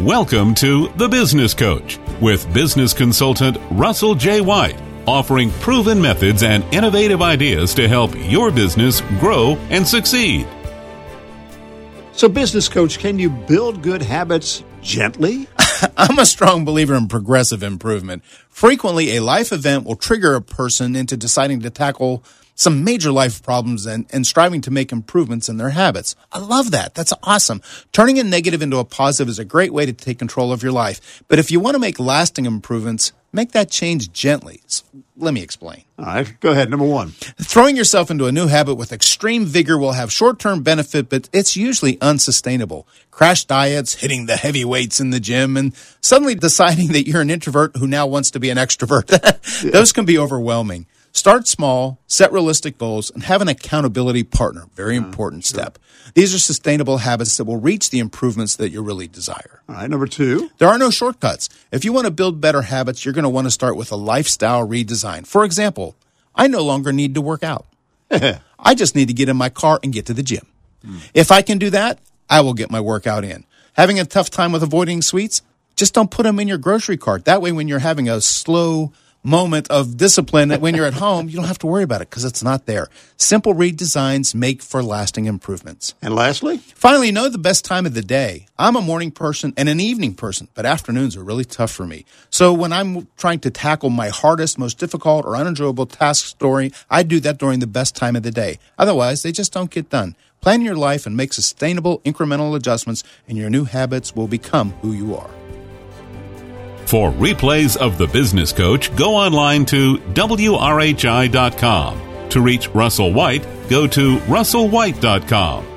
Welcome to The Business Coach with business consultant Russell J. White, offering proven methods and innovative ideas to help your business grow and succeed. So, business coach, can you build good habits gently? I'm a strong believer in progressive improvement. Frequently, a life event will trigger a person into deciding to tackle some major life problems and, and striving to make improvements in their habits. I love that. That's awesome. Turning a negative into a positive is a great way to take control of your life. But if you want to make lasting improvements, make that change gently. Let me explain. All right, go ahead. Number one. Throwing yourself into a new habit with extreme vigor will have short term benefit, but it's usually unsustainable. Crash diets, hitting the heavy weights in the gym, and suddenly deciding that you're an introvert who now wants to be an extrovert. Those can be overwhelming. Start small, set realistic goals, and have an accountability partner. Very important step. These are sustainable habits that will reach the improvements that you really desire. All right, number two. There are no shortcuts. If you want to build better habits, you're going to want to start with a lifestyle redesign. For example, I no longer need to work out. I just need to get in my car and get to the gym. Hmm. If I can do that, I will get my workout in. Having a tough time with avoiding sweets? Just don't put them in your grocery cart. That way, when you're having a slow, moment of discipline that when you're at home, you don't have to worry about it because it's not there. Simple redesigns make for lasting improvements. And lastly, finally, know the best time of the day. I'm a morning person and an evening person, but afternoons are really tough for me. So when I'm trying to tackle my hardest, most difficult, or unenjoyable task story, I do that during the best time of the day. Otherwise, they just don't get done. Plan your life and make sustainable, incremental adjustments, and your new habits will become who you are. For replays of The Business Coach, go online to WRHI.com. To reach Russell White, go to russellwhite.com.